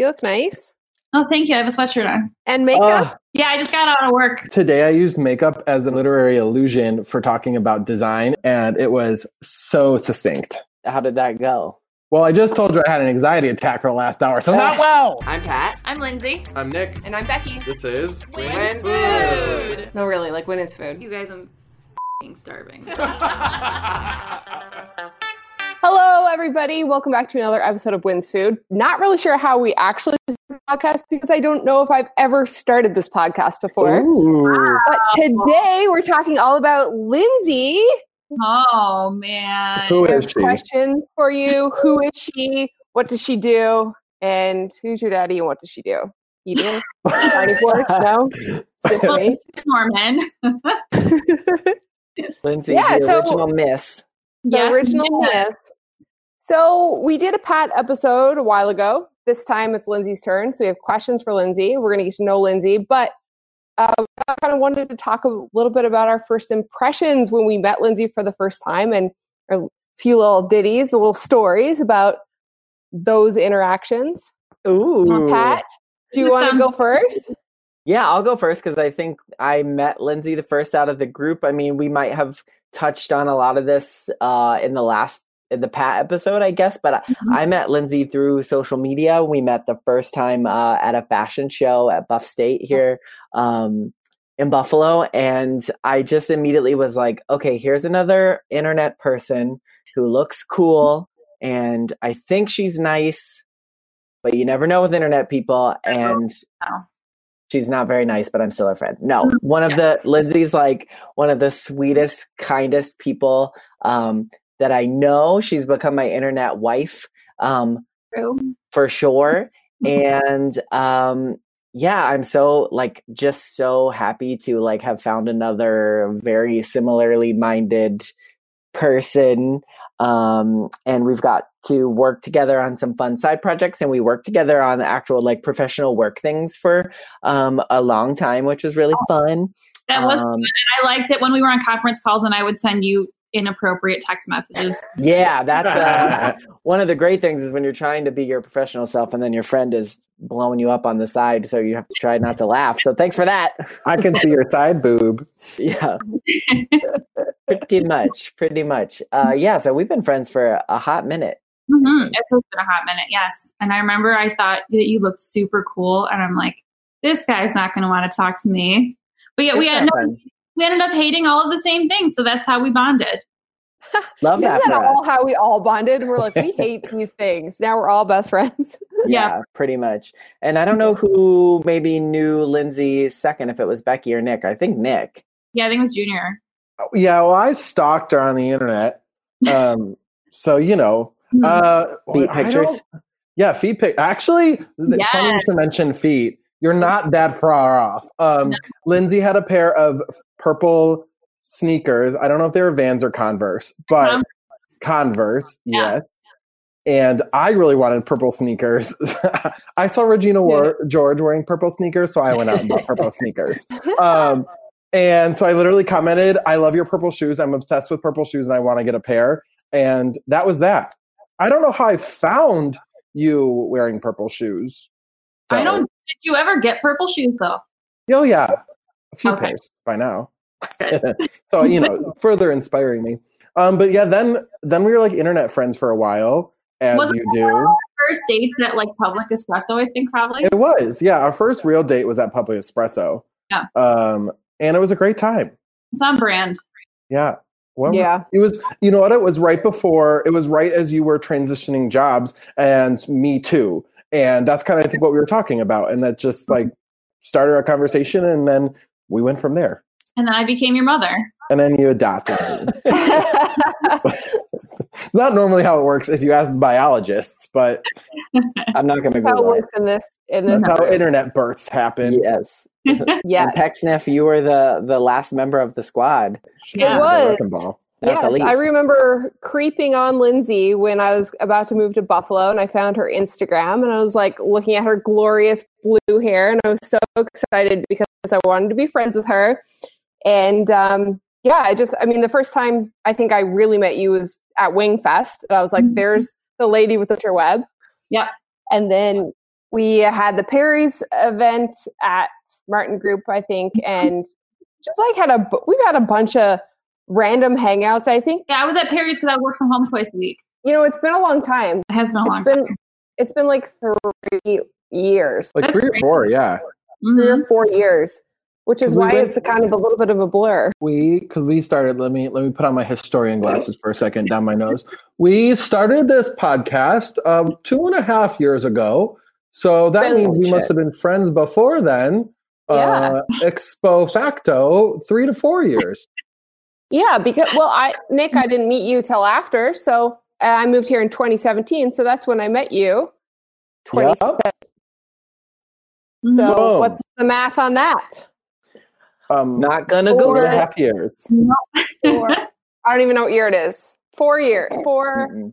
You look nice. Oh, thank you. I have a sweatshirt on. And makeup. Ugh. Yeah, I just got out of work. Today I used makeup as a literary illusion for talking about design, and it was so succinct. How did that go? Well, I just told you I had an anxiety attack for the last hour, so not oh. well. I'm Pat. I'm Lindsay. I'm Nick. and I'm Becky. This is When's food? No, really, like when is food? You guys, I'm fing starving. Hello, everybody. Welcome back to another episode of When's Food. Not really sure how we actually do this podcast because I don't know if I've ever started this podcast before. Ooh. But today we're talking all about Lindsay. oh man. Who I have is she? questions for you. Who is she? What does she do? And who's your daddy and what does she do? Eating? Party board? No? Just me? Norman. Lindsay, Yeah, the so- original miss. The Yes, original yes. myth. So we did a Pat episode a while ago. This time it's Lindsay's turn. So we have questions for Lindsay. We're going to get to know Lindsay, but uh, I kind of wanted to talk a little bit about our first impressions when we met Lindsay for the first time and a few little ditties, little stories about those interactions. Ooh. Pat, do you That want to go first? Yeah, I'll go first because I think I met Lindsay the first out of the group. I mean, we might have touched on a lot of this uh, in the last in the Pat episode, I guess. But I- Mhm. I met Lindsay through social media. We met the first time uh, at a fashion show at Buff State here um, in Buffalo, and I just immediately was like, okay, here's another internet person who looks cool, and I think she's nice. But you never know with internet people, and. She's not very nice, but I'm still her friend. No, Mhm. one of the Lindsay's like one of the sweetest, kindest people um, that I know. She's become my internet wife um, for sure, and um, yeah, I'm so like just so happy to like have found another very similarly minded person um and we've got to work together on some fun side projects and we worked together on actual like professional work things for um a long time which was really fun That was Um, good. I liked it when we were on conference calls and I would send you inappropriate text messages. yeah that's uh, one of the great things is when you're trying to be your professional self and then your friend is blowing you up on the side so you have to try not to laugh so thanks for that I can see your side boob. yeah pretty much pretty much uh yeah so we've been friends for a hot minute Mhm. It's been a hot minute, yes. And I remember I thought that you looked super cool, and I'm like, this guy's not going to want to talk to me. But yeah, we It's ended, up, we ended up hating all of the same things, so that's how we bonded. love that Isn't for that all us how we all bonded? We're like, we hate these things. Now we're all best friends. Yeah. pretty much and i don't know who maybe knew lindsay second if it was becky or nick i think nick Yeah, I think it was Junior. Yeah, well, I stalked her on the internet. Um, so you know, uh, feet pictures Yeah, feet pic. Actually, it's funny you should mention feet. You're not that far off. Um, No. Lindsay had a pair of purple sneakers. I don't know if they were Vans or Converse, but Converse. Converse, Yeah. yes. And I really wanted purple sneakers. I saw Regina War- George wearing purple sneakers, so I went out and bought purple sneakers. Um, and so I literally commented, I love your purple shoes. I'm obsessed with purple shoes and I want to get a pair. And that was that. I don't know how I found you wearing purple shoes. I don't. Did you ever get purple shoes though? Oh, yeah. A few Okay. pairs by now. So, you know, further inspiring me. Um, but yeah, then then we were like internet friends for a while, as Was you do. First dates at like Public Espresso, I think probably. It was, yeah. Our first real date was at Public Espresso. Yeah. Um, and it was a great time. It's on brand. Yeah. Well, Yeah. It was, you know what? It was right before, it was right as you were transitioning jobs, and me too. And that's kind of, I think, what we were talking about. And that just like mm-hmm. started our conversation, and then we went from there. And then I became your mother. And then you adopted me. it's not normally how it works if you ask biologists, but i'm not gonna go. how it go works in this in this that's how internet births happen. yes yeah pecksniff you were the the last member of the squad Yeah. It was. Wrecking ball. Not the Yes, I remember creeping on Lindsay when I was about to move to Buffalo and I found her Instagram and I was like looking at her glorious blue hair and I was so excited because I wanted to be friends with her. And um, yeah, I just, I mean, the first time I think I really met you was at Wing Fest. And I was like, Mhm. there's the lady with the web. Yeah. And then we had the Perry's event at Martin Group, I think, and just like had a we've had a bunch of random hangouts. I think Yeah, I was at Perry's because I work from home twice a week. you know it's been a long time. It has been a It's long been time. it's been like three years, Like That's three or four, yeah. three Mhm. or four years, which is We why went- it's a kind of a little bit of a blur. We because we started. Let me let me put on my historian glasses for a second down my nose. We started this podcast um, two and a half years ago, so that means we shit. must have been friends before then. Uh, expo facto, three to four years. Yeah, because well, I Nick, I didn't meet you till after, so uh, I moved here in 2017, so that's when I met you. 20, Yep. So Boom. what's the math on that? Um, Not gonna two go and a there. half years. Four, I don't even know what year it is. Four years. four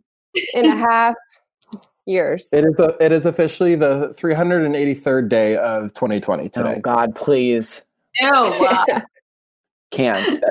and a half years. It is a, it is officially the 383rd day of 2020 today. Oh God, please Ew. uh, can't.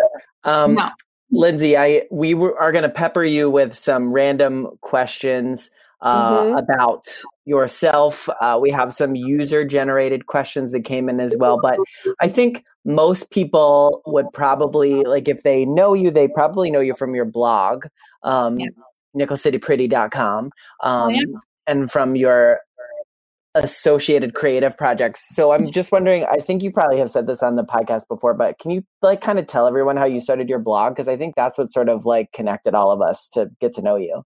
Um, no. Lindsay, I we were, are going to pepper you with some random questions uh, Mhm. about yourself. Uh, we have some user generated questions that came in as well, but I think most people would probably like if they know you, they probably know you from your blog, um, Yeah. nickelcitypretty.com, um, yeah. and from your associated creative projects. So I'm just wondering, I think you probably have said this on the podcast before, but can you like kind of tell everyone how you started your blog? Because I think that's what sort of like connected all of us to get to know you.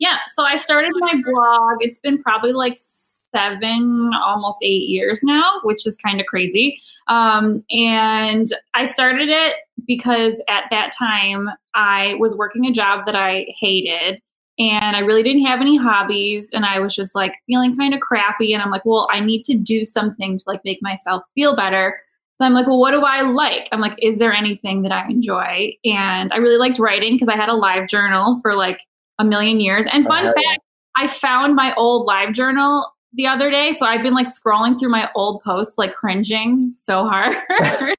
Yeah, so I started my blog. It's been probably like seven, almost eight years now, which is kind of crazy. Um, and I started it because at that time I was working a job that I hated and I really didn't have any hobbies and I was just like feeling kind of crappy and I'm like, well, I need to do something to like make myself feel better. So I'm like, well, what do I like? I'm like, is there anything that I enjoy? And I really liked writing because I had a live journal for like a million years. And fun fact, yeah. I found my old live journal the other day. So I've been like scrolling through my old posts, like cringing so hard.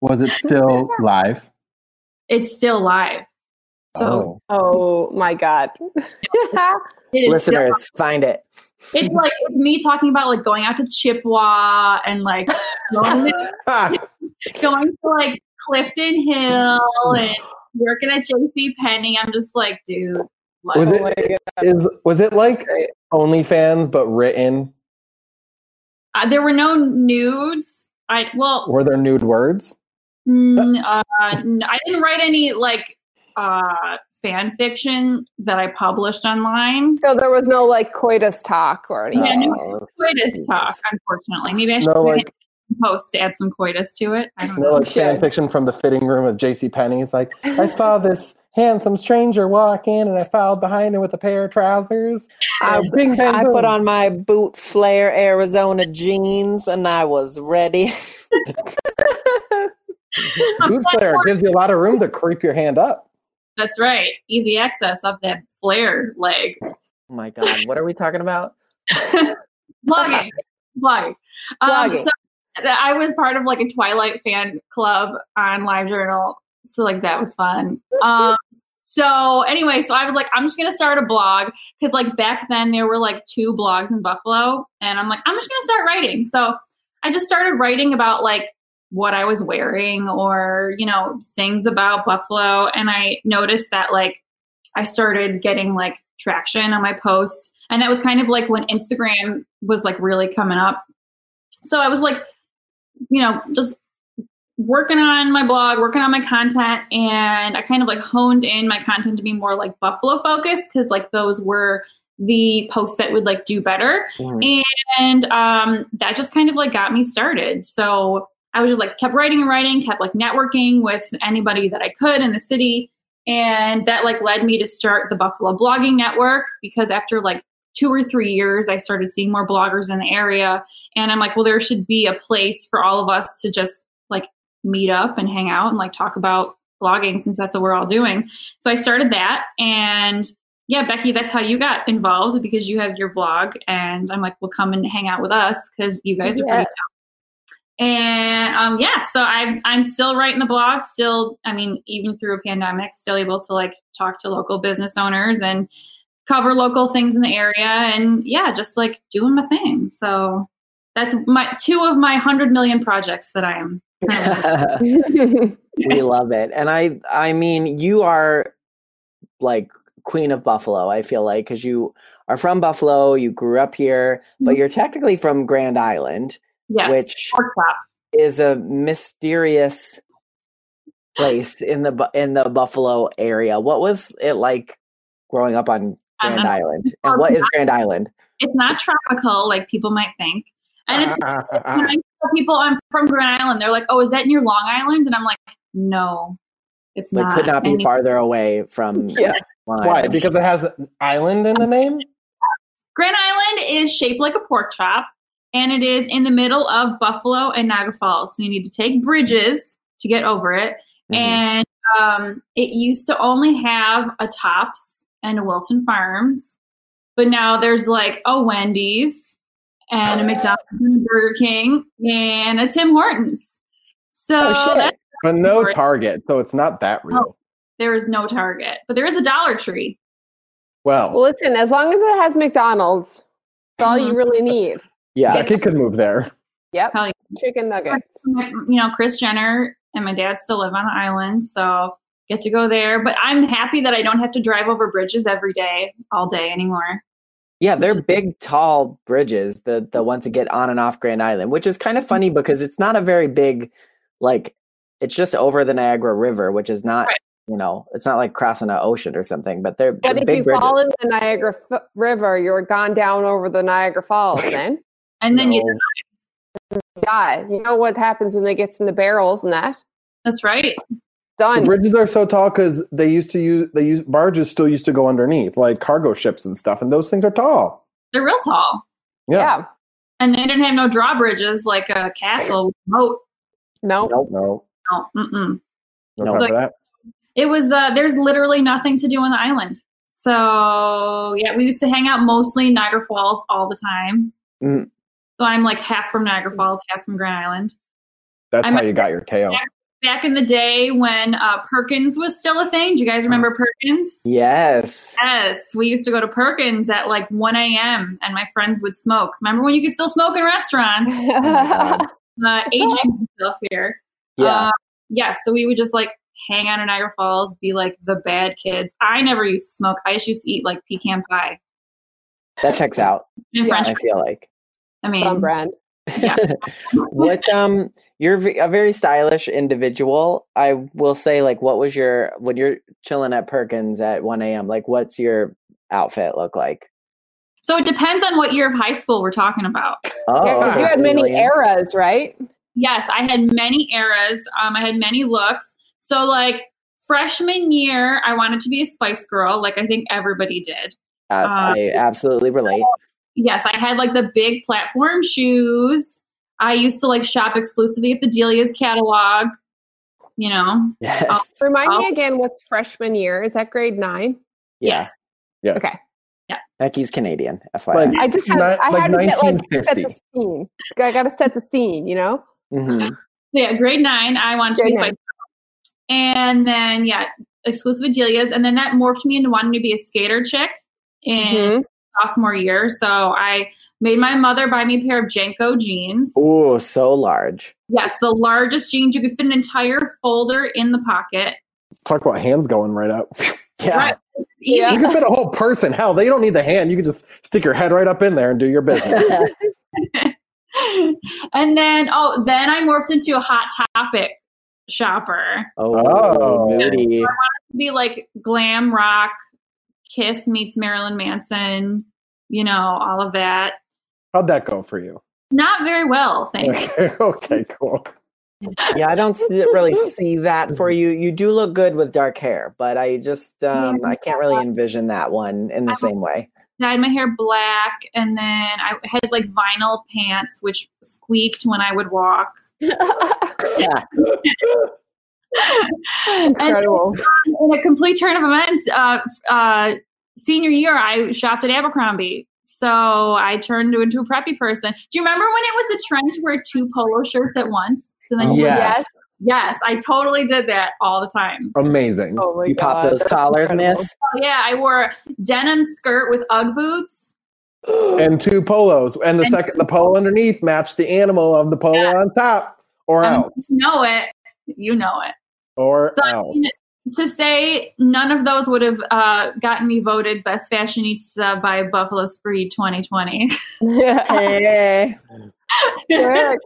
Was it still live? it's still live. So Oh. Oh my god. it is still- Listeners, find it. it's like it's me talking about like going out to Chippewa and like going to, going to like Clifton Hill hmm. and working at JC Penney. I'm just like, dude, what? Was Oh it is was it like Great. OnlyFans but written? Uh, there were no nudes. I well, Were there nude words? Mm, uh, n- I didn't write any like uh, fan fiction that I published online. So there was no like coitus talk or anything. Yeah, no Oh, coitus Jesus. talk, unfortunately. Maybe I should No, like post to add some coitus to it. I don't no, know. like fan fiction from the fitting room of J.C. Penney's. Like I saw this handsome stranger walk in, and I followed behind him with a pair of trousers. I, bing, bang, I put on my boot flare Arizona jeans and I was ready. boot flare gives you a lot of room to creep your hand up. That's right. Easy access of that flare leg. Oh my God, what are we talking about? Blogging. Blogging. Um, Blogging. so I was part of like a Twilight fan club on LiveJournal. So like that was fun. Um, so anyway, so I was like, I'm just gonna start a blog because like back then there were like two blogs in Buffalo, and I'm like, I'm just gonna start writing. So I just started writing about like what I was wearing or you know things about Buffalo, and I noticed that like I started getting like traction on my posts, and that was kind of like when Instagram was like really coming up. So I was like, you know, just working on my blog, working on my content, and I kind of like honed in my content to be more like Buffalo focused because like those were the posts that would like do better. Mhm. And um, that just kind of like got me started. So I was just like kept writing and writing, kept like networking with anybody that I could in the city. And that like led me to start the Buffalo Blogging Network because after like two or three years, I started seeing more bloggers in the area. And I'm like, well, there should be a place for all of us to just meet up and hang out and like talk about blogging since that's what we're all doing. So I started that. And yeah, Becky, that's how you got involved because you have your vlog. And I'm like, well, come and hang out with us because you guys are pretty Yes. and um, yeah, so I'm I'm still writing the blog. Still, I mean, even through a pandemic, still able to like talk to local business owners and cover local things in the area, and yeah, just like doing my thing. So that's my two of my hundred million projects that I am. We love it. And I I mean, you are like queen of Buffalo, I feel like, because you are from Buffalo, you grew up here, but Mm-hmm. you're technically from Grand Island, Yes, which is a mysterious place in the in the Buffalo area. What was it like growing up on Grand Um, Island? And what is Grand Island? It's not tropical like people might think, and it's when I tell people I'm from Grand Island, they're like, "Oh, is that near Long Island?" And I'm like, "No, it's Like not." could not be And farther away from Yeah. Long Why? Island. Because it has island in the name? Grand Island is shaped like a pork chop, and it is in the middle of Buffalo and Niagara Falls. So you need to take bridges to get over it. Mhm. And um, it used to only have a Tops and a Wilson Farms, but now there's like a Wendy's and a McDonald's and a Burger King and a Tim Hortons. So Oh, shit. that, But no Target, so it's not that real. there is no Target, but there is a Dollar Tree. Well, well, listen, as long as it has McDonald's, it's all you Mhm. really need. yeah. that kid could move there. Yep. Hell yeah. Chicken nuggets. you know, Chris Jenner and my dad still live on the island, so get to go there. But I'm happy that I don't have to drive over bridges every day, all day anymore. Yeah, they're big, tall bridges, the the ones that get on and off Grand Island, which is kind of mm-hmm. funny because it's not a very big, like, it's just over the Niagara River, which is not, Right. you know, it's not like crossing an ocean or something, but they're, But they're if big you bridges. fall in the Niagara F- River, you're gone down over the Niagara Falls then. And then you, die. You know what happens when they get in the barrels and that? that's right. The bridges are so tall because they used to use they use barges still used to go underneath, like cargo ships and stuff, and those things are tall. They're real tall. Yeah. yeah. And they didn't have no drawbridges like a castle with moat. No. Nope. No, No, mm-mm. no No. time Like- that. It was, uh, there's literally nothing to do on the island. So, yeah, we used to hang out mostly in Niagara Falls all the time. Mhm. So I'm like half from Niagara Falls, half from Grand Island. That's I'm how you got your tail. Back in the day when uh, Perkins was still a thing. Do you guys remember Perkins? Yes. Yes, we used to go to Perkins at like 1 a.m. and my friends would smoke. Remember when you could still smoke in restaurants? God. Uh, aging himself here. Yeah. Uh, yeah, so we would just like hang out in Niagara Falls, be like the bad kids. I never used to smoke. I just used to eat like pecan pie that checks out, and Yeah. French. I feel like. I mean, On brand. Yeah. what um you're a very stylish individual i will say like what was your when you're chilling at perkins at 1 a.m like what's your outfit look like so it depends on what year of high school we're talking about. oh Yeah, 'cause you had many eras, right? Yes, I had many eras. Um, I had many looks. So like freshman year, I wanted to be a Spice Girl, like I think everybody did. Uh, i absolutely relate Yes, I had like the big platform shoes. I used to like shop exclusively at the Delia's catalog. You know, yes Remind me Oh. again what's freshman year? Is that grade nine? yeah. yes. Yes. Okay. Yeah. Becky's canadian fyi Like- I just had, Ni- I like to get like set the scene. I got to set the scene, you know. Mhm. Yeah, grade nine, I wanted to be Grade Spice nine. Girl. And then yeah, exclusive at Delia's. And then that morphed me into wanting to be a skater chick in Mhm. Sophomore year. So I made my mother buy me a pair of JNCO jeans. Ooh, so large Yes, the largest jeans. You could fit an entire folder in the pocket. Talk about hands going right up. yeah Right. Yeah. You can fit a whole person. Hell, they don't need the hand. You can just stick your head right up in there and do your business. and then, oh, then I morphed into a hot topic shopper. oh, Oh. moody Be like glam rock, Kiss meets Marilyn Manson, you know, all of that. How'd that go for you? Not very well, thanks. Okay, okay, cool. yeah i don't see, really see that for you you do look good with dark hair but i just um i can't really envision that one in the same way Dyed my hair black, and then I had like vinyl pants, which squeaked when I would walk. yeah and Incredible. in a complete turn of events, uh, uh, senior year, I shopped at Abercrombie. So I turned into a preppy person. Do you remember when it was the trend to wear two polo shirts at once? So then you Yes. yes. Yes, I totally did that all the time. Amazing. Oh my You pop God, those that's collars, incredible. miss. Oh, yeah, I wore a denim skirt with UGG boots. And two polos. And the And- second the polo underneath matched the animal of the polo Yeah. on top. Or Um, else. You know it. You know it. Or So I else. mean, to say none of those would have uh, gotten me voted best fashionista by Buffalo Spree 2020. Yeah. Hey.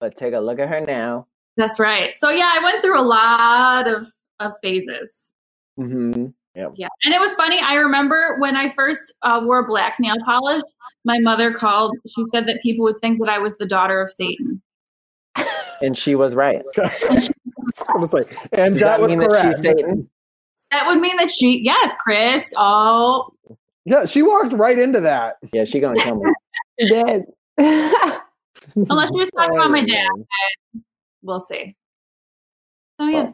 But take a look at her now. That's right. So yeah, I went through a lot of, of phases. hmm Yeah. And it was funny. I remember when I first uh, wore black nail polish, my mother called, she said that people would think that I was the daughter of Satan. And she was right. I was like, and Does that that was mean that she's Satan? That would mean that she, yes, Chris. Oh, Yeah, she walked right into that. Yeah, she gonna kill me. You did. unless she was talking about my Oh, dad. man. We'll see. So yeah.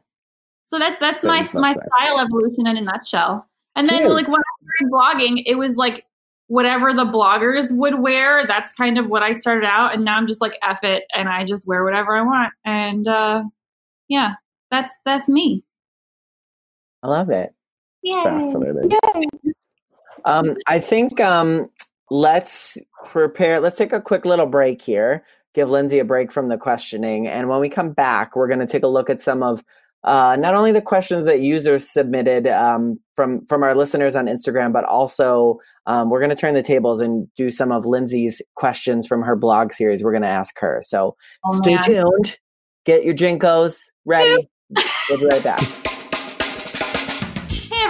So that's that's my Satan's not my style evolution in a nutshell. And then Cute. like when I started blogging, it was like whatever the bloggers would wear. That's kind of what I started out, and now I'm just like F it, and I just wear whatever I want. And uh yeah, that's that's me. I love it. Yeah. Fascinating. Um, I think um, let's prepare. Let's take a quick little break here. Give Lindsay a break from the questioning, and when we come back, we're going to take a look at some of uh, not only the questions that users submitted um, from from our listeners on Instagram, but also um, we're going to turn the tables and do some of Lindsay's questions from her blog series. We're going to ask her. So Oh, stay man. tuned. Get your JNCOs ready. we'll be right back.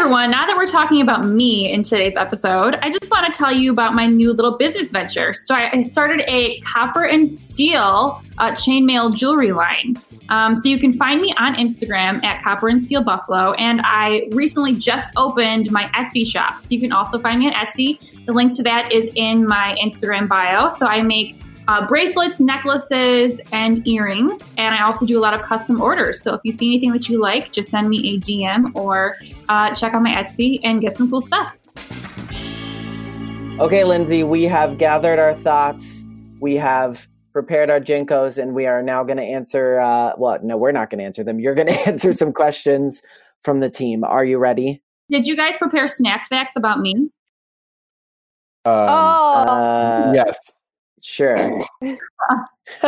Everyone, now that we're talking about me in today's episode, I just want to tell you about my new little business venture. So I I started a copper and steel uh, chainmail jewelry line. Um, so you can find me on Instagram at Copper and Steel Buffalo, and I recently just opened my Etsy shop. So you can also find me on Etsy. The link to that is in my Instagram bio. So I make uh, bracelets, necklaces, and earrings, and I also do a lot of custom orders. So if you see anything that you like, just send me a DM or uh, check out my Etsy and get some cool stuff. Okay, Lindsay, we have gathered our thoughts. We have prepared our JNCOs, and we are now going to answer. Uh, well, no, we're not going to answer them. You're going to answer some questions from the team. Are you ready? Did you guys prepare snack facts about me? Um, oh, Uh, yes, Sure.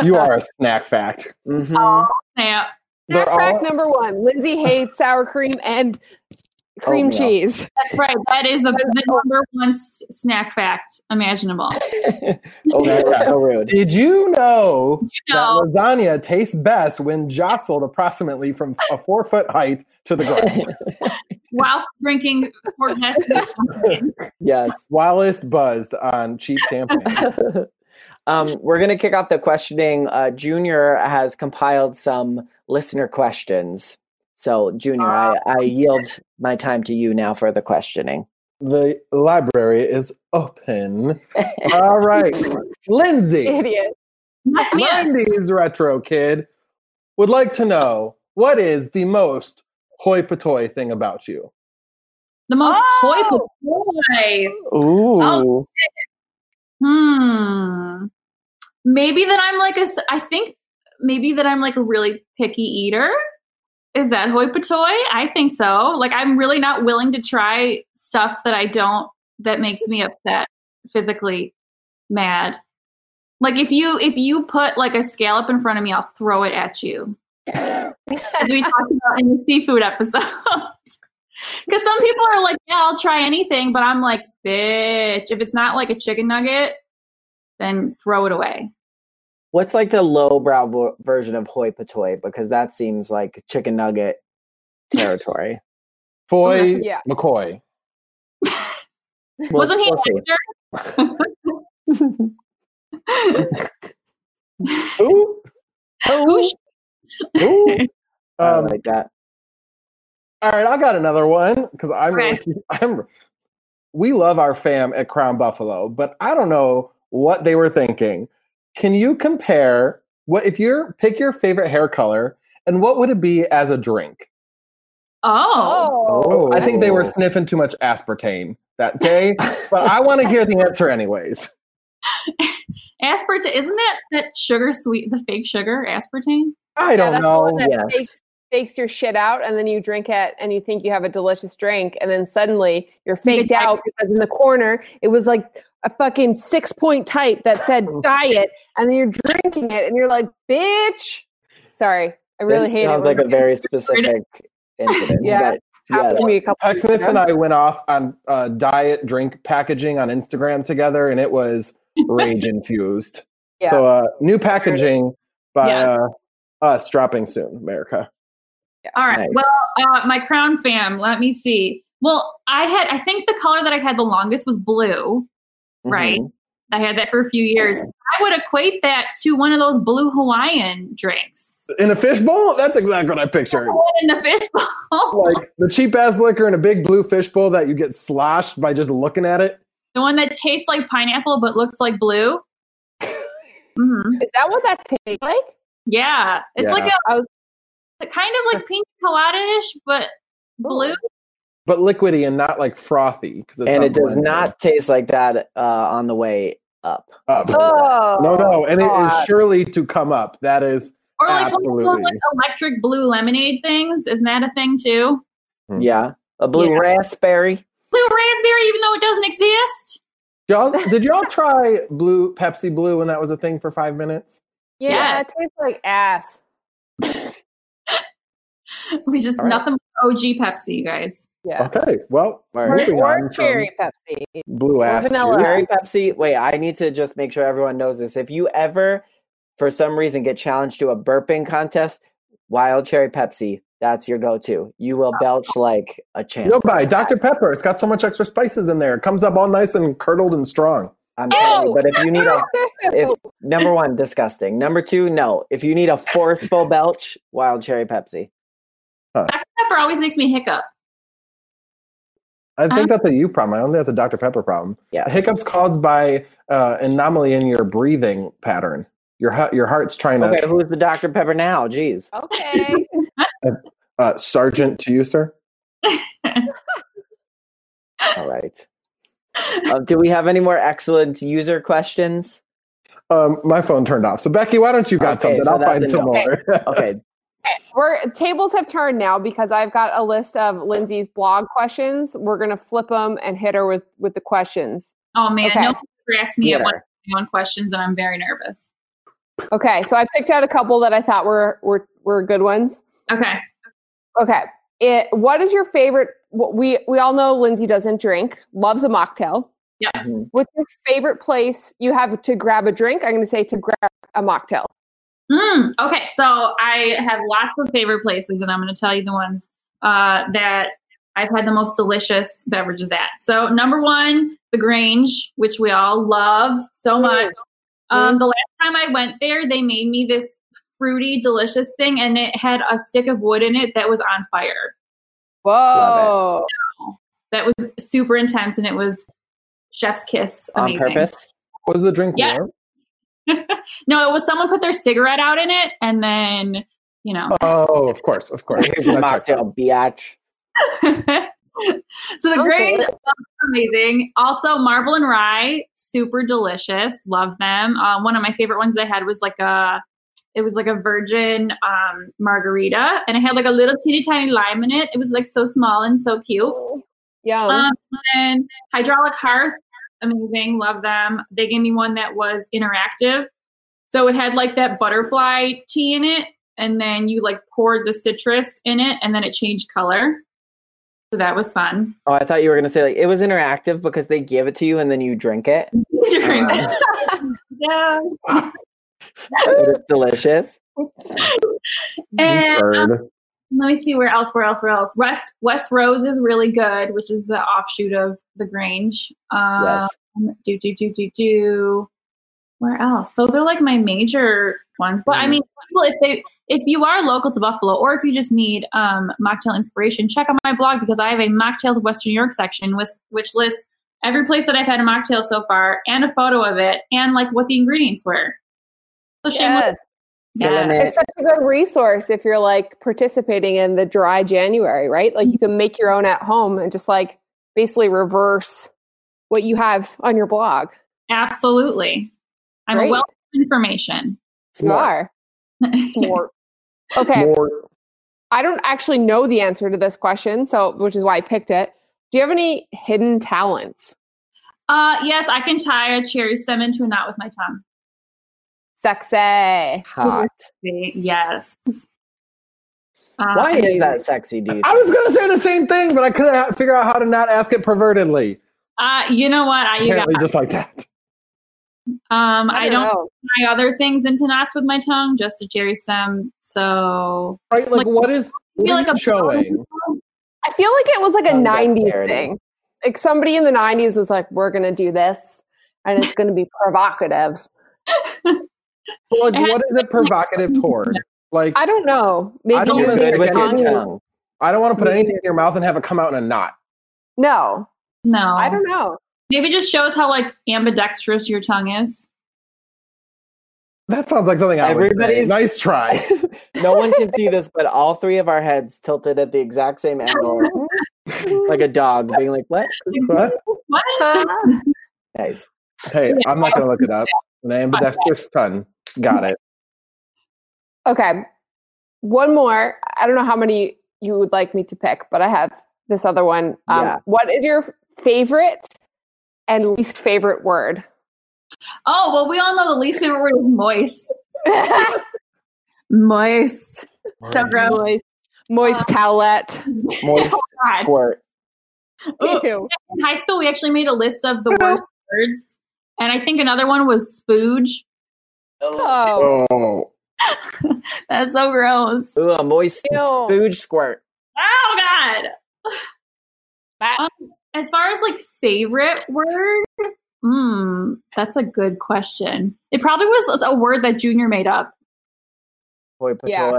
you are a snack fact. Mhm. Yeah. They're snack fact all- number one: Lindsay hates sour cream and cream Oatmeal. cheese. That's right. That is the, the number one s- snack fact imaginable. oh, that's so rude. Did you know You know, that lasagna tastes best when jostled approximately from a four foot height to the ground? whilst drinking four glasses of champagne. yes. Whilst buzzed on cheap champagne. Um, we're going to kick off the questioning. Uh, Junior has compiled some listener questions. So, Junior, I, I yield my time to you now for the questioning. The library is open. All right. Lindsay, Idiot. That's me. yes. 90s retro kid, would like to know what is the most hoi polloi thing about you? The most Oh! hoi polloi. Ooh. Hmm. Maybe that I'm like a, I think maybe that I'm like a really picky eater. Is that hoi polloi? I think so. Like I'm really not willing to try stuff that I don't that makes me upset, physically mad. Like if you if you put like a scallop in front of me, I'll throw it at you. As we talked about in the seafood episode. Because some people are like, yeah, I'll try anything, but I'm like, bitch, if it's not like a chicken nugget, then throw it away. What's like the lowbrow vo- version of hoi polloi? Because that seems like chicken nugget territory. Foy Yeah. McCoy. We'll- Wasn't he we'll see. an actor? Ooh, Who sh- ooh. I Um, like that. all right, I got another one because I'm Okay. really, I'm. We love our fam at Crown Buffalo, but I don't know what they were thinking. Can you compare what if you're pick your favorite hair color and what would it be as a drink? oh. Oh. I think they were Oh. sniffing too much aspartame that day, but I want to hear the answer anyways. Aspartame, isn't that that sugar sweet, the fake sugar, aspartame? I don't that's the know. that Yes. fakes, fakes your shit out, and then you drink it, and you think you have a delicious drink, and then suddenly you're faked diet. out because in the corner it was like a fucking six point type that said diet, and then you're drinking it, and you're like, bitch. Sorry, I really this hate sounds it. Sounds like a very specific incident. Yeah. but happened yes. to me a couple. Pecksniff years and. I went off on uh, diet drink packaging on Instagram together, and it was rage infused. Yeah. So, uh, new packaging by Yeah. uh, us dropping soon, America. All right. Nice. Well, uh, my crown fam. Let me see. Well, I had. I think the color that I had the longest was blue. Right. Mhm. I had that for a few years. I would equate that to one of those blue Hawaiian drinks. In a fishbowl? That's exactly what I pictured. The in the fishbowl. Like the cheap ass liquor in a big blue fishbowl that you get sloshed by just looking at it. the one that tastes like pineapple but looks like blue. hmm Is that what that tastes like? Yeah, it's Yeah. like I was- a kind of like pina colada ish, but blue. But liquidy and not like frothy. it's And it does blended not taste like that uh, on the way up. up. Oh no, no, and it God. is surely to come up. That is Or like one of those like electric blue lemonade things. Isn't that a thing too? Hmm. Yeah. A blue Yeah. raspberry. Blue raspberry, even though it doesn't exist. y'all. Did y'all try blue Pepsi Blue when that was a thing for five minutes? yeah, Yeah. it tastes like ass. We just All right. nothing but OG Pepsi, you guys. Yeah. Okay, well, Or- Or, or cherry Pepsi. blue ass vanilla. juice. Cherry Pepsi. Wait, I need to just make sure everyone knows this. If you ever, for some reason, get challenged to a burping contest, Wild Cherry Pepsi, that's your go-to. You will belch like a champ. Go buy Dr. Pepper. It's got so much extra spices in there. It comes up all nice and curdled and strong. I'm telling you. But if you need a, if number one, disgusting. Number two, no. If you need a forceful belch, Wild Cherry Pepsi. Dr. Pepper always makes me hiccup. I think Huh? that's a you problem. I don't think that's a Dr. Pepper problem. Yeah. Hiccups caused by uh, anomaly in your breathing pattern. Your hu- your heart's trying to. Okay, who's the Dr. Pepper now? Jeez. okay. Uh, Sergeant to you, sir. All right. Um, do we have any more excellent user questions? Um, my phone turned off. So Becky, why don't you got Okay, something? so I'll find some no. more. Okay. We're tables have turned now because I've got a list of Lindsay's blog questions. We're gonna flip them and hit her with with the questions. Oh man, Okay. no one ever asked me at Yeah. one one questions, and I'm very nervous. Okay, so I picked out a couple that I thought were were were good ones. Okay. Okay, it, what is your favorite? What we we all know Lindsay doesn't drink, loves a mocktail. Mhm. What's your favorite place you have to grab a drink? I'm going to say to grab a mocktail. Mm, okay, so I have lots of favorite places, and I'm going to tell you the ones uh, that I've had the most delicious beverages at. So, number one, the Grange, which we all love so much. Um, the last time I went there, they made me this fruity, delicious thing, and it had a stick of wood in it that was on fire. Whoa! That was super intense, and it was chef's kiss. On purpose? Was the drink Yeah. warm? No, it was someone put their cigarette out in it, and then you know. Oh, of course, of course. Here's your That checks out. mocktail, biatch. so the Okay. Grange, amazing. Also, Marble and Rye, super delicious. Love them. Um, one of my favorite ones I had was like a, it was like a virgin um, margarita, and it had like a little teeny tiny lime in it. It was like so small and so cute. Yeah. Um, and Hydraulic Hearth, amazing. Love them. They gave me one that was interactive. So it had like that butterfly tea in it, and then you like poured the citrus in it, and then it changed color. So that was fun. Oh, I thought you were going to say like it was interactive because they give it to you and then you drink it. Drink. Um, yeah. it's delicious. And Bird. Let me see where else, where else, where else. West West Rose is really good, which is the offshoot of the Grange. Um, Yes. Do do do do do. Where else? Those are like my major ones. But I Mhm. mean, people, if they if you are local to Buffalo, or if you just need um, mocktail inspiration, check out my blog because I have a mocktails of Western New York section, which which lists every place that I've had a mocktail so far, and a photo of it, and like what the ingredients were. So shameless. Yes. Killing Yeah. it. It's such a good resource if you're like participating in the dry January, right? Like you can make your own at home and just like basically reverse what you have on your blog. Absolutely. I'm Great. a wealth of information. Smart. are smart. Okay. More, I don't actually know the answer to this question, so which is why I picked it. Do you have any hidden talents? Uh, yes, I can tie a cherry stem into a knot with my tongue. Sexy. Hot. Yes. Uh, Why I is that sexy, dude? I was gonna say the same thing, but I couldn't figure out how to not ask it pervertedly. Uh, you know what? I, you got, Apparently, just like that. um, I don't know. tie other things into knots with my tongue, just a cherry stem. So Right? Like, Like- what is what feel like a showing? I feel like it was like a Oh, 90s thing. Like somebody in the 90s was like, we're going to do this and it's going to be provocative. So, like, what is it provocative toward? Like, I don't know. Maybe I don't You're wanna using say good with your again. tongue. tongue. I don't want to put anything in your mouth and have it come out in a knot. No, no, I don't know. Maybe it just shows how like ambidextrous your tongue is. That sounds like something I would say. Everybody's- Nice try. no one can see this, but all three of our heads tilted at the exact same angle, like a dog being like, "What?" What? What? Nice. Hey, I'm not gonna look it up. An ambidextrous tongue. Got it. okay. One more. I don't know how many you would like me to pick, but I have this other one. Um, Yeah. What is your favorite and least favorite word? Oh well, we all know the least favorite word is moist. Moist. So gross. Moist, moist towelette. Moist God. squirt. Ooh. Ew. In high school, we actually made a list of the worst words, and I think another one was spooge. Oh, Oh, That's so gross. Ooh, a moist Ew. spooge squirt. Oh God. Um, as far as like favorite word, hmm, that's a good question. It probably was a word that Junior made up. Hoi Yeah.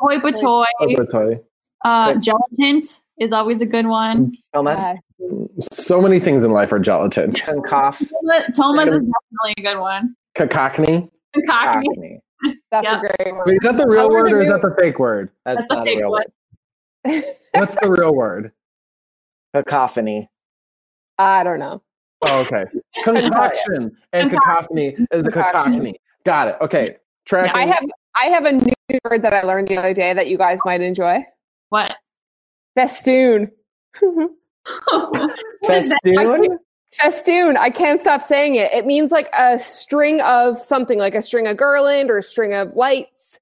Hoi potoy. I'll. Uh, gelatin is always a good one. Thomas. So many things in life are gelatin. And cough. Thomas is definitely a good one. Cacophony. Cockney. Cockney. that's Yeah. a great one. Wait, is that the real word a or is that the fake word? That's, That's a not big real. one. What's the real word? Cacophony. I don't know. Oh, okay. tell. Concoction and cacophony is the Concoction. cacophony. Got it. Okay. Tracking. I have I have a new word that I learned the other day that you guys might enjoy. What? Festoon. What is that? Festoon? Festoon. I can't stop saying it. It means like a string of something, like a string of garland or a string of lights.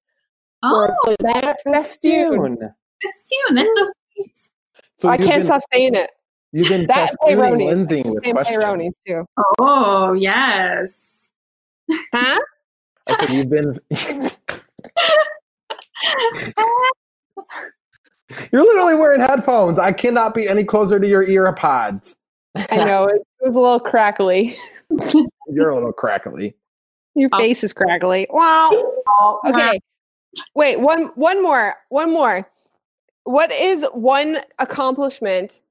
Oh, Or that festoon. festoon. That's so sweet. So I can't been- stop saying it. You've been That festooning peyronie's. With Same questions. too. Oh, yes. Huh? I said you've been. You're literally wearing headphones. I cannot be any closer to your ear pods. I know it was a little crackly. You're a little crackly. Your Oh. face is crackly. Wow. Okay. Wait, one one more. One more. What is one accomplishment?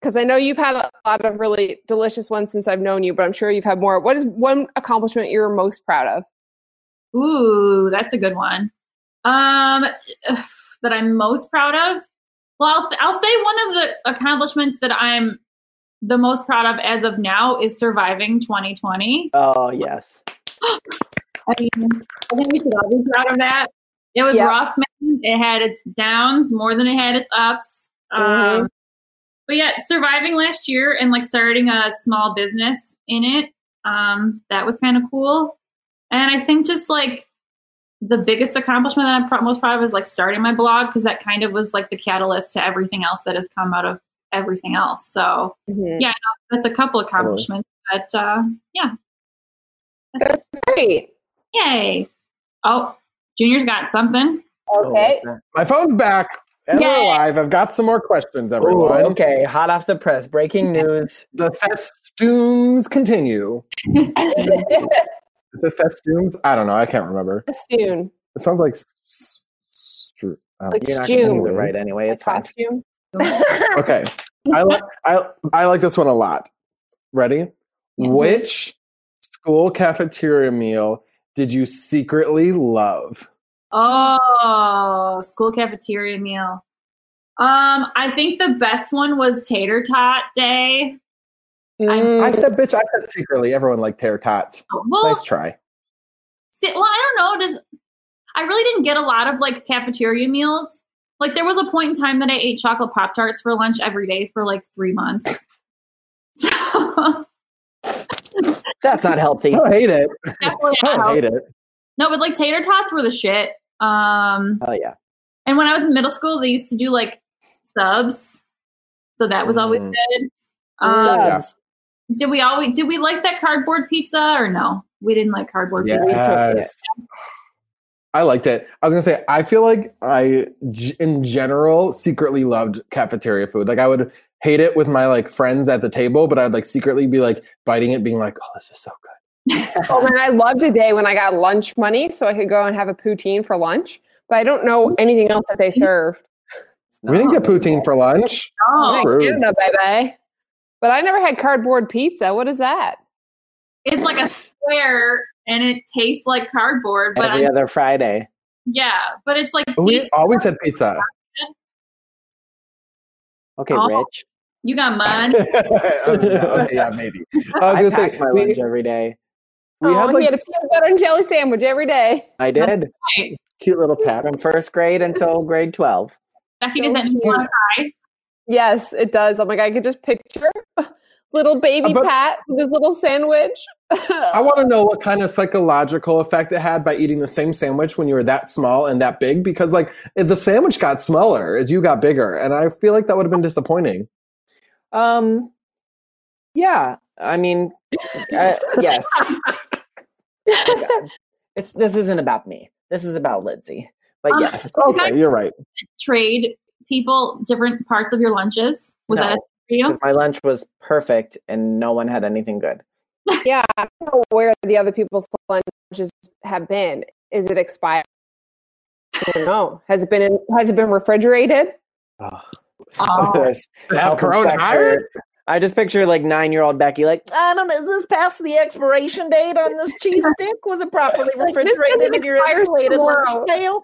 Because I know you've had a lot of really delicious ones since I've known you, but I'm sure you've had more. What is one accomplishment you're most proud of? Ooh, that's a good one. Um, that I'm most proud of. Well, I'll, I'll say one of the accomplishments that I'm the most proud of as of now is surviving 2020. Oh, yes. I mean, I think we should all be proud of that. It was Yeah. rough, man. It had its downs more than it had its ups. Mhm. Um, but yeah, surviving last year and like starting a small business in it, um, that was kind of cool. And I think just like the biggest accomplishment that I'm most proud of is like starting my blog because that kind of was like the catalyst to everything else that has come out of everything else. So Yeah. that's a couple accomplishments. But uh, yeah, That's great. yay! Oh, Junior's got something. Oh, Okay. what's? My phone's back. And we're live. I've got some more questions, Ooh, everyone. okay, hot off the press. Breaking news. The festoons continue. Is it festoons? I don't know. I can't remember. Festoon. It sounds like. s- s- stru- I Like You're not stew. gonna it right anyway. It's fine. Costume. Okay. I like I I like this one a lot. Ready? Yeah. Which school cafeteria meal did you secretly love? Oh, school cafeteria meal. Um, I think the best one was tater tot day. Mm, I said bitch, I said secretly. Everyone liked tater tots. Well, Nice try. see, well, I don't know. Does I really didn't get a lot of like cafeteria meals. Like there was a point in time that I ate chocolate pop tarts for lunch every day for like three months. So That's not healthy. I hate it. definitely I not hate it. No, but like tater tots were the shit. Um, Oh yeah. and when I was in middle school, they used to do like subs, so that was always Mm. good. Um, Yeah. Subs. Did we always did we like that cardboard pizza or no? We didn't like cardboard pizza. Yes. I liked it. I was gonna say I feel like I, in general, secretly loved cafeteria food. Like I would hate it with my like friends at the table, but I'd like secretly be like biting it, being like, "Oh, this is so good." Oh, and I loved a day when I got lunch money so I could go and have a poutine for lunch. But I don't know anything else that they serve. We didn't get poutine for lunch. Oh, Canada, baby. But I never had cardboard pizza. What is that? it's like a square and it tastes like cardboard, but every I, other Friday. yeah, but it's like We pizza. always had pizza. Okay, Oh. Rich. you got money. Oh, okay, yeah, maybe. I I was gonna packed say my we, lunch every day. we oh, had he had a peanut butter and jelly sandwich every day. I did cute little pat. from first grade until grade twelve. Becky, does that So mean you want cute. Yes, it does. Oh my god, I could just picture little baby but- Pat with his little sandwich. I want to know what kind of psychological effect it had by eating the same sandwich when you were that small and that big, because like the sandwich got smaller as you got bigger, and I feel like that would have been disappointing. Um, yeah. I mean, uh, yes. it's this isn't about me. This is about Lindsay. But Um, yes, Okay, you're right. trade people different parts of your lunches? Was No. that for you? 'cause my lunch was perfect and no one had anything good. Yeah, I don't know where the other people's lunches have been. Is it expired? I don't know. Has it been in, has it been refrigerated? Oh, Oh, Yes. Have Help coronavirus? I just picture like nine year old Becky, like, I don't know, is this past the expiration date on this cheese stick? Was it properly refrigerated doesn't in your expire insulated lunch tomorrow.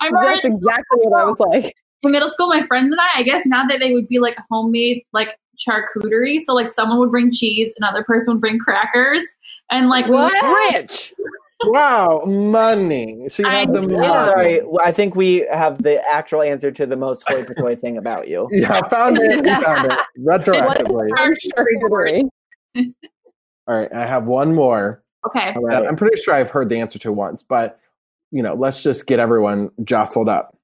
I remember That's exactly what I was like. in middle school, my friends and I, I guess now that they would be like homemade like charcuterie. So like someone would bring cheese, another person would bring crackers, and like we would- What? Rich! Wow, money. She I had the know. money. Sorry, w- I think we have the actual answer to the most hoi polloi thing about you. Yeah, I found it. We found it retroactively. Charcuterie. All right, I have one more. okay. Right. I'm pretty sure I've heard the answer to once, but you know, let's just get everyone jostled up.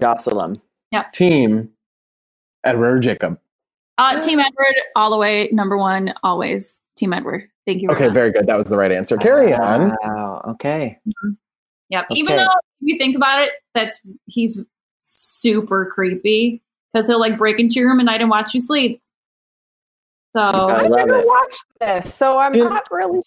Jostle them. Yeah. Team Edward or Jacob. Uh, Team Edward, all the way, number one, always. Team Edward. Thank you. Okay, very good. That was the right answer. Carry on. Wow, okay. Yep. Even Okay. though if you think about it, that's he's super creepy because he'll like break into your room at night and watch you sleep. So I I love never it. watched this, so I'm Yeah. not really.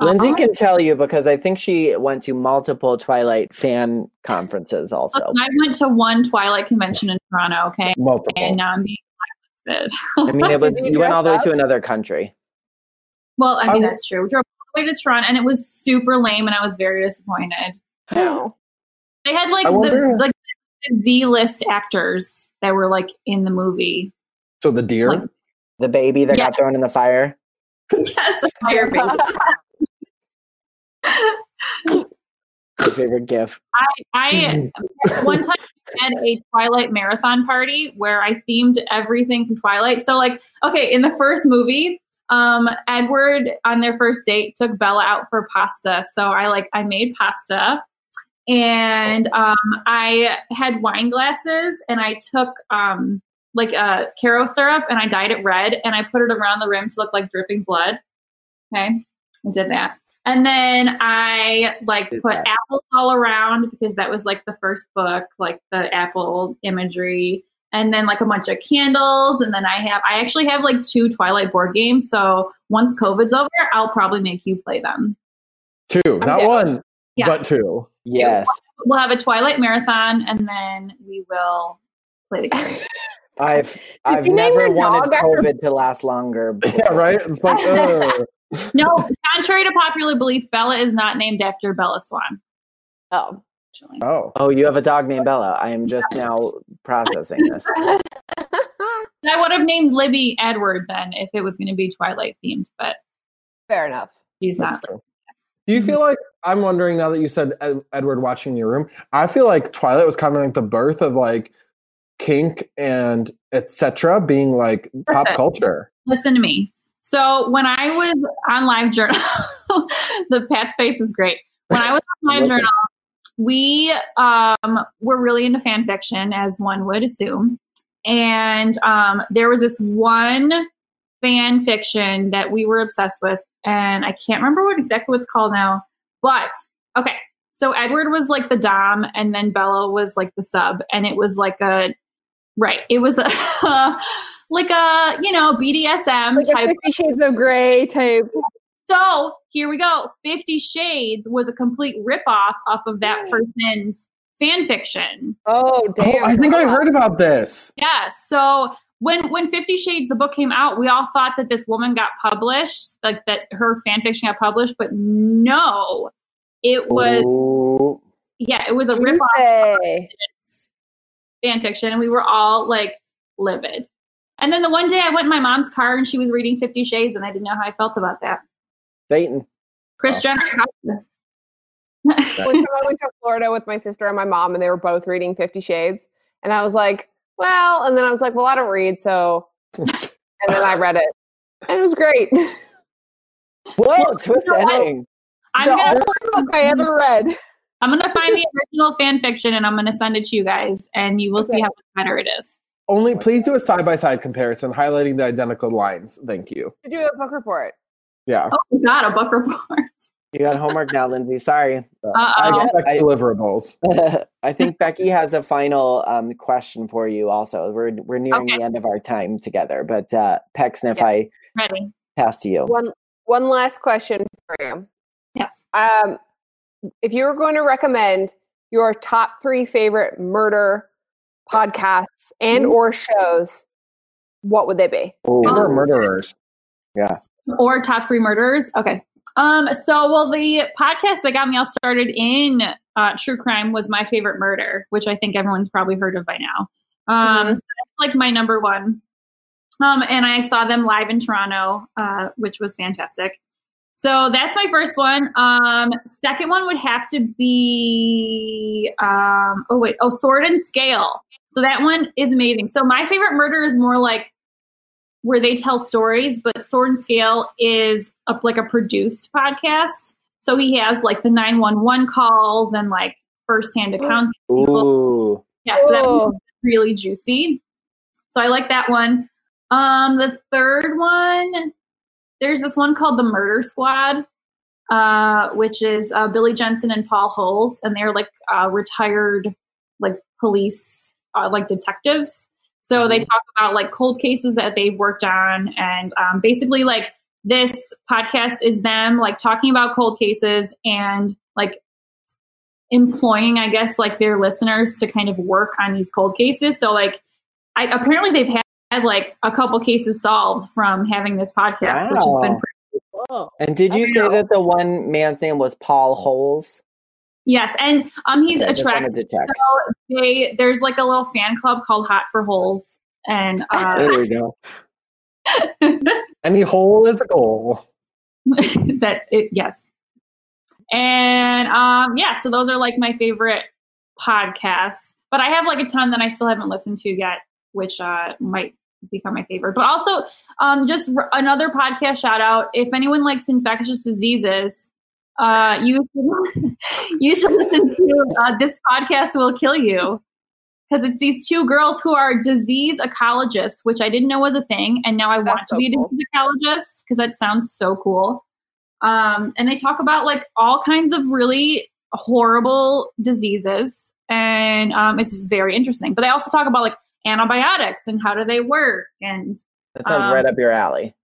Lindsay uh-huh. can tell you because I think she went to multiple Twilight fan conferences also. Listen, I went to one Twilight convention in Toronto, okay, Multiple. and now I'm being blacklisted. I mean, it was you you went all the way dress to another country. well, I mean I- that's true. We drove all the way to Toronto, and it was super lame, and I was very disappointed. No. They had like I wonder- the like the Z list actors that were like in the movie. So the deer. Like- The baby that Yeah. got thrown in the fire. yes, the fire baby. Your favorite gif. I I one time had a Twilight marathon party where I themed everything from Twilight. So like, okay, in the first movie, um, Edward on their first date took Bella out for pasta. So I like I made pasta and um I had wine glasses and I took um like a Karo syrup and I dyed it red and I put it around the rim to look like dripping blood. Okay. I did that. And then I like put that. apples all around because that was like the first book, like the apple imagery. And then like a bunch of candles. And then I have I actually have like two Twilight board games. So once COVID's over, I'll probably make you play them. Two, not one, Yeah. but two. Yes. We'll have a Twilight marathon and then we will play the game. I've I've never wanted dog after- COVID to last longer. Yeah, right? It's like, uh, no, contrary to popular belief, Bella is not named after Bella Swan. Oh. Actually. oh. Oh, you have a dog named Bella. I am just now processing this. I would have named Libby Edward then if it was going to be Twilight themed, but Fair enough. she's That's not. true. Do you feel like I'm wondering now that you said Ed- Edward watching your room? I feel like Twilight was kind of like the birth of like kink and etc. being like pop culture. Listen to me. So when I was on Live Journal, the Pat's face is great. When I was on Live Journal, we um, were really into fan fiction, as one would assume. And um, there was this one fan fiction that we were obsessed with, and I can't remember what exactly what it's called now. But okay, so Edward was like the dom, and then Bella was like the sub, and it was like a right. It was a like a you know BDSM Like a type Fifty Shades of Grey type. so here we go. Fifty Shades was a complete ripoff off of that person's fan fiction. Oh Oh, damn! I think I heard about this. Yes. So when when Fifty Shades the book came out, we all thought that this woman got published, like that her fan fiction got published, but no, it was Ooh. yeah, it was a ripoff Tuesday. fan fiction, and we were all like livid. And then the one day I went in my mom's car and she was reading Fifty Shades, and I didn't know how I felt about that. Satan. Kris Oh. Jenner. One time I went to Florida with my sister and my mom, and they were both reading Fifty Shades, and I was like, "Well," and then I was like, "Well, I don't read," so, and then I read it, and it was great. Whoa, twist know ending. I'm the gonna only book I ever read. I'm gonna find the original fan fiction and I'm gonna send it to you guys, and you will see how much better it is. Only please do a side by side comparison, highlighting the identical lines. Thank you. To do a book report. Yeah, Oh my god, a book report. You got homework now, Lindsay. Sorry. I Uh-oh. expect I- deliverables. I think Becky has a final um, question for you. Also, we're we're nearing Okay. the end of our time together. But uh, Pecksniff, Yeah. I Ready? pass to you. One one last question for you. Yes. Um, if you were going to recommend your top three favorite murder podcasts and or shows, what would they be? Ooh. And we're murderers. yeah. Or top three murderers. Okay. Um. So, well, the podcast that got me all started in uh, true crime was my favorite murder, which I think everyone's probably heard of by now. Um. Mhm. so that's like my number one. Um. And I saw them live in Toronto, uh, which was fantastic. So that's my first one. Um, second one would have to be um, oh wait, oh Sword and Scale. So that one is amazing. So my favorite murder is more like where they tell stories, but Sword and Scale is a, like a produced podcast. So he has like the nine one one calls and like firsthand accounts. of people. Ooh. Yeah, so that Whoa. one's really juicy. So I like that one. Um, the third one, there's this one called the Murder Squad, uh, which is uh, Billy Jensen and Paul Holes, and they're like uh, retired like police, uh, like detectives. So they talk about like cold cases that they've worked on, and um, basically like this podcast is them like talking about cold cases and like employing, I guess, like their listeners to kind of work on these cold cases. So like, I apparently they've had, had like a couple cases solved from having this podcast, which has been pretty Whoa. And did you say know. that the one man's name was Paul Holes? Yes. And um, he's just attractive. So they there's like a little fan club called Hot for Holes, and uh, There we go. Any hole is a goal. that's it. Yes. And um, yeah, so those are like my favorite podcasts. But I have like a ton that I still haven't listened to yet, which uh, might become my favorite. But also, um, just r- another podcast shout out. If anyone likes infectious diseases, uh, you you should listen to uh, this podcast. Will kill you because it's these two girls who are disease ecologists, which I didn't know was a thing, and now I want That's to be a cool. disease ecologist because that sounds so cool. Um, and they talk about like all kinds of really horrible diseases, and um, it's very interesting. But they also talk about like antibiotics and how do they work, and That sounds Um, right up your alley.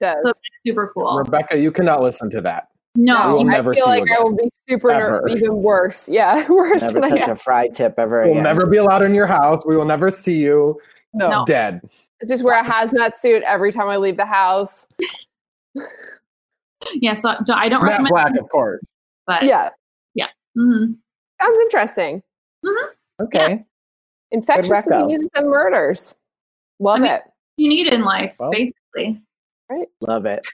Does. so that's super cool. Rebecca, you cannot listen to that. No, We will I never feel see like you I will be super Ever. ner- even worse. Yeah, worse Never than I touch am. a fry tip ever We'll again. never be allowed in your house. We will never see you. No, No. Dead. I just wear a hazmat suit every time I leave the house. yeah. So I don't Matt recommend, Black, of course. but Yeah, mm-hmm sounds interesting. Okay. Infectious diseases and murders. Love I mean- it. you need in life, Well. basically. Right. Love it.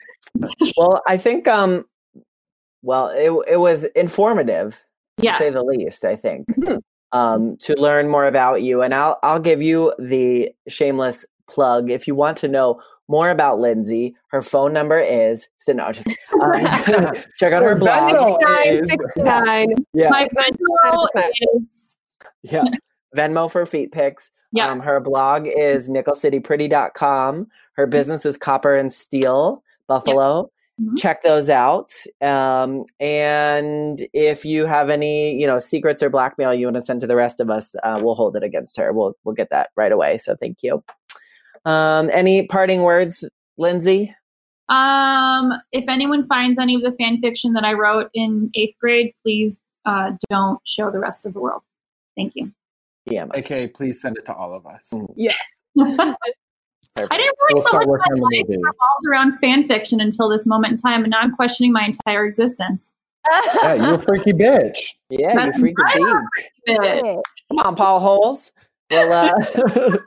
well, I think um well, it it was informative to say the least. I think Mhm. um, to learn more about you, and I'll I'll give you the shameless plug if you want to know more about Lindsay. Her phone number is so no, just um, check out her Her blog. Venmo. is- Yeah, My Venmo is yeah. Venmo for feet pics. yeah. Um, her blog is nickelcitypretty.com. Her business is Copper and Steel Buffalo. Mhm. Check those out. Um, and if you have any, you know, secrets or blackmail you want to send to the rest of us, uh, we'll hold it against her. We'll we'll get that right away. So thank you. Um, any parting words, Lindsay? Um, if anyone finds any of the fan fiction that I wrote in eighth grade, please uh, don't show the rest of the world. Thank you. DM us. Okay, please send it to all of us. Mm. I didn't We'll so much working of my life revolved around fan fiction until this moment in time, and now I'm questioning my entire existence. Yeah, you a freaky bitch. Yeah, you That's freaking right. deep. But Come on, Paul Holes. We'll, uh,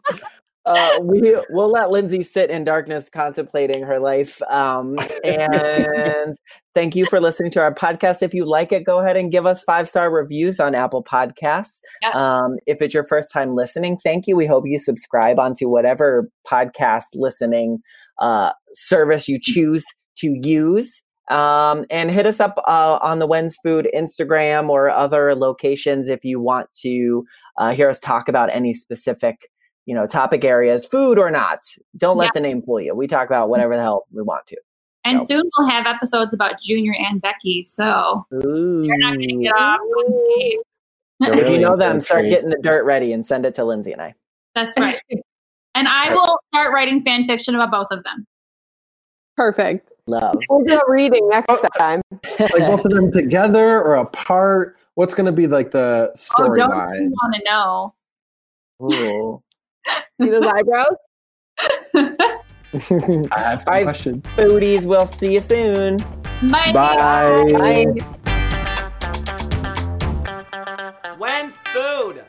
uh, we, we'll let Lindsay sit in darkness contemplating her life. Um, and thank you for listening to our podcast. If you like it, go ahead and give us five star reviews on Apple Podcasts. Um, if it's your first time listening, thank you. We hope you subscribe onto whatever podcast listening uh, service you choose to use. Um, and hit us up uh, on the When's Food Instagram or other locations if you want to uh, hear us talk about any specific, you know, topic areas, food or not. Don't let Yeah. the name fool you. We talk about whatever the hell we want to. and So- soon we'll have episodes about Junior and Becky, so you're not going to get off unscathed. They're If you know them, start getting the dirt ready and send it to Lindsay and I. That's right. And I will start writing fan fiction about both of them. Perfect. Love. We'll do a reading next Oh. time. like both of them together or apart? What's going to be like the Oh, don't storyline? you want to know? Ooh. See those eyebrows? I have some Bye. questions. Foodies, we'll see you soon. Bye. Bye. Bye. When's food?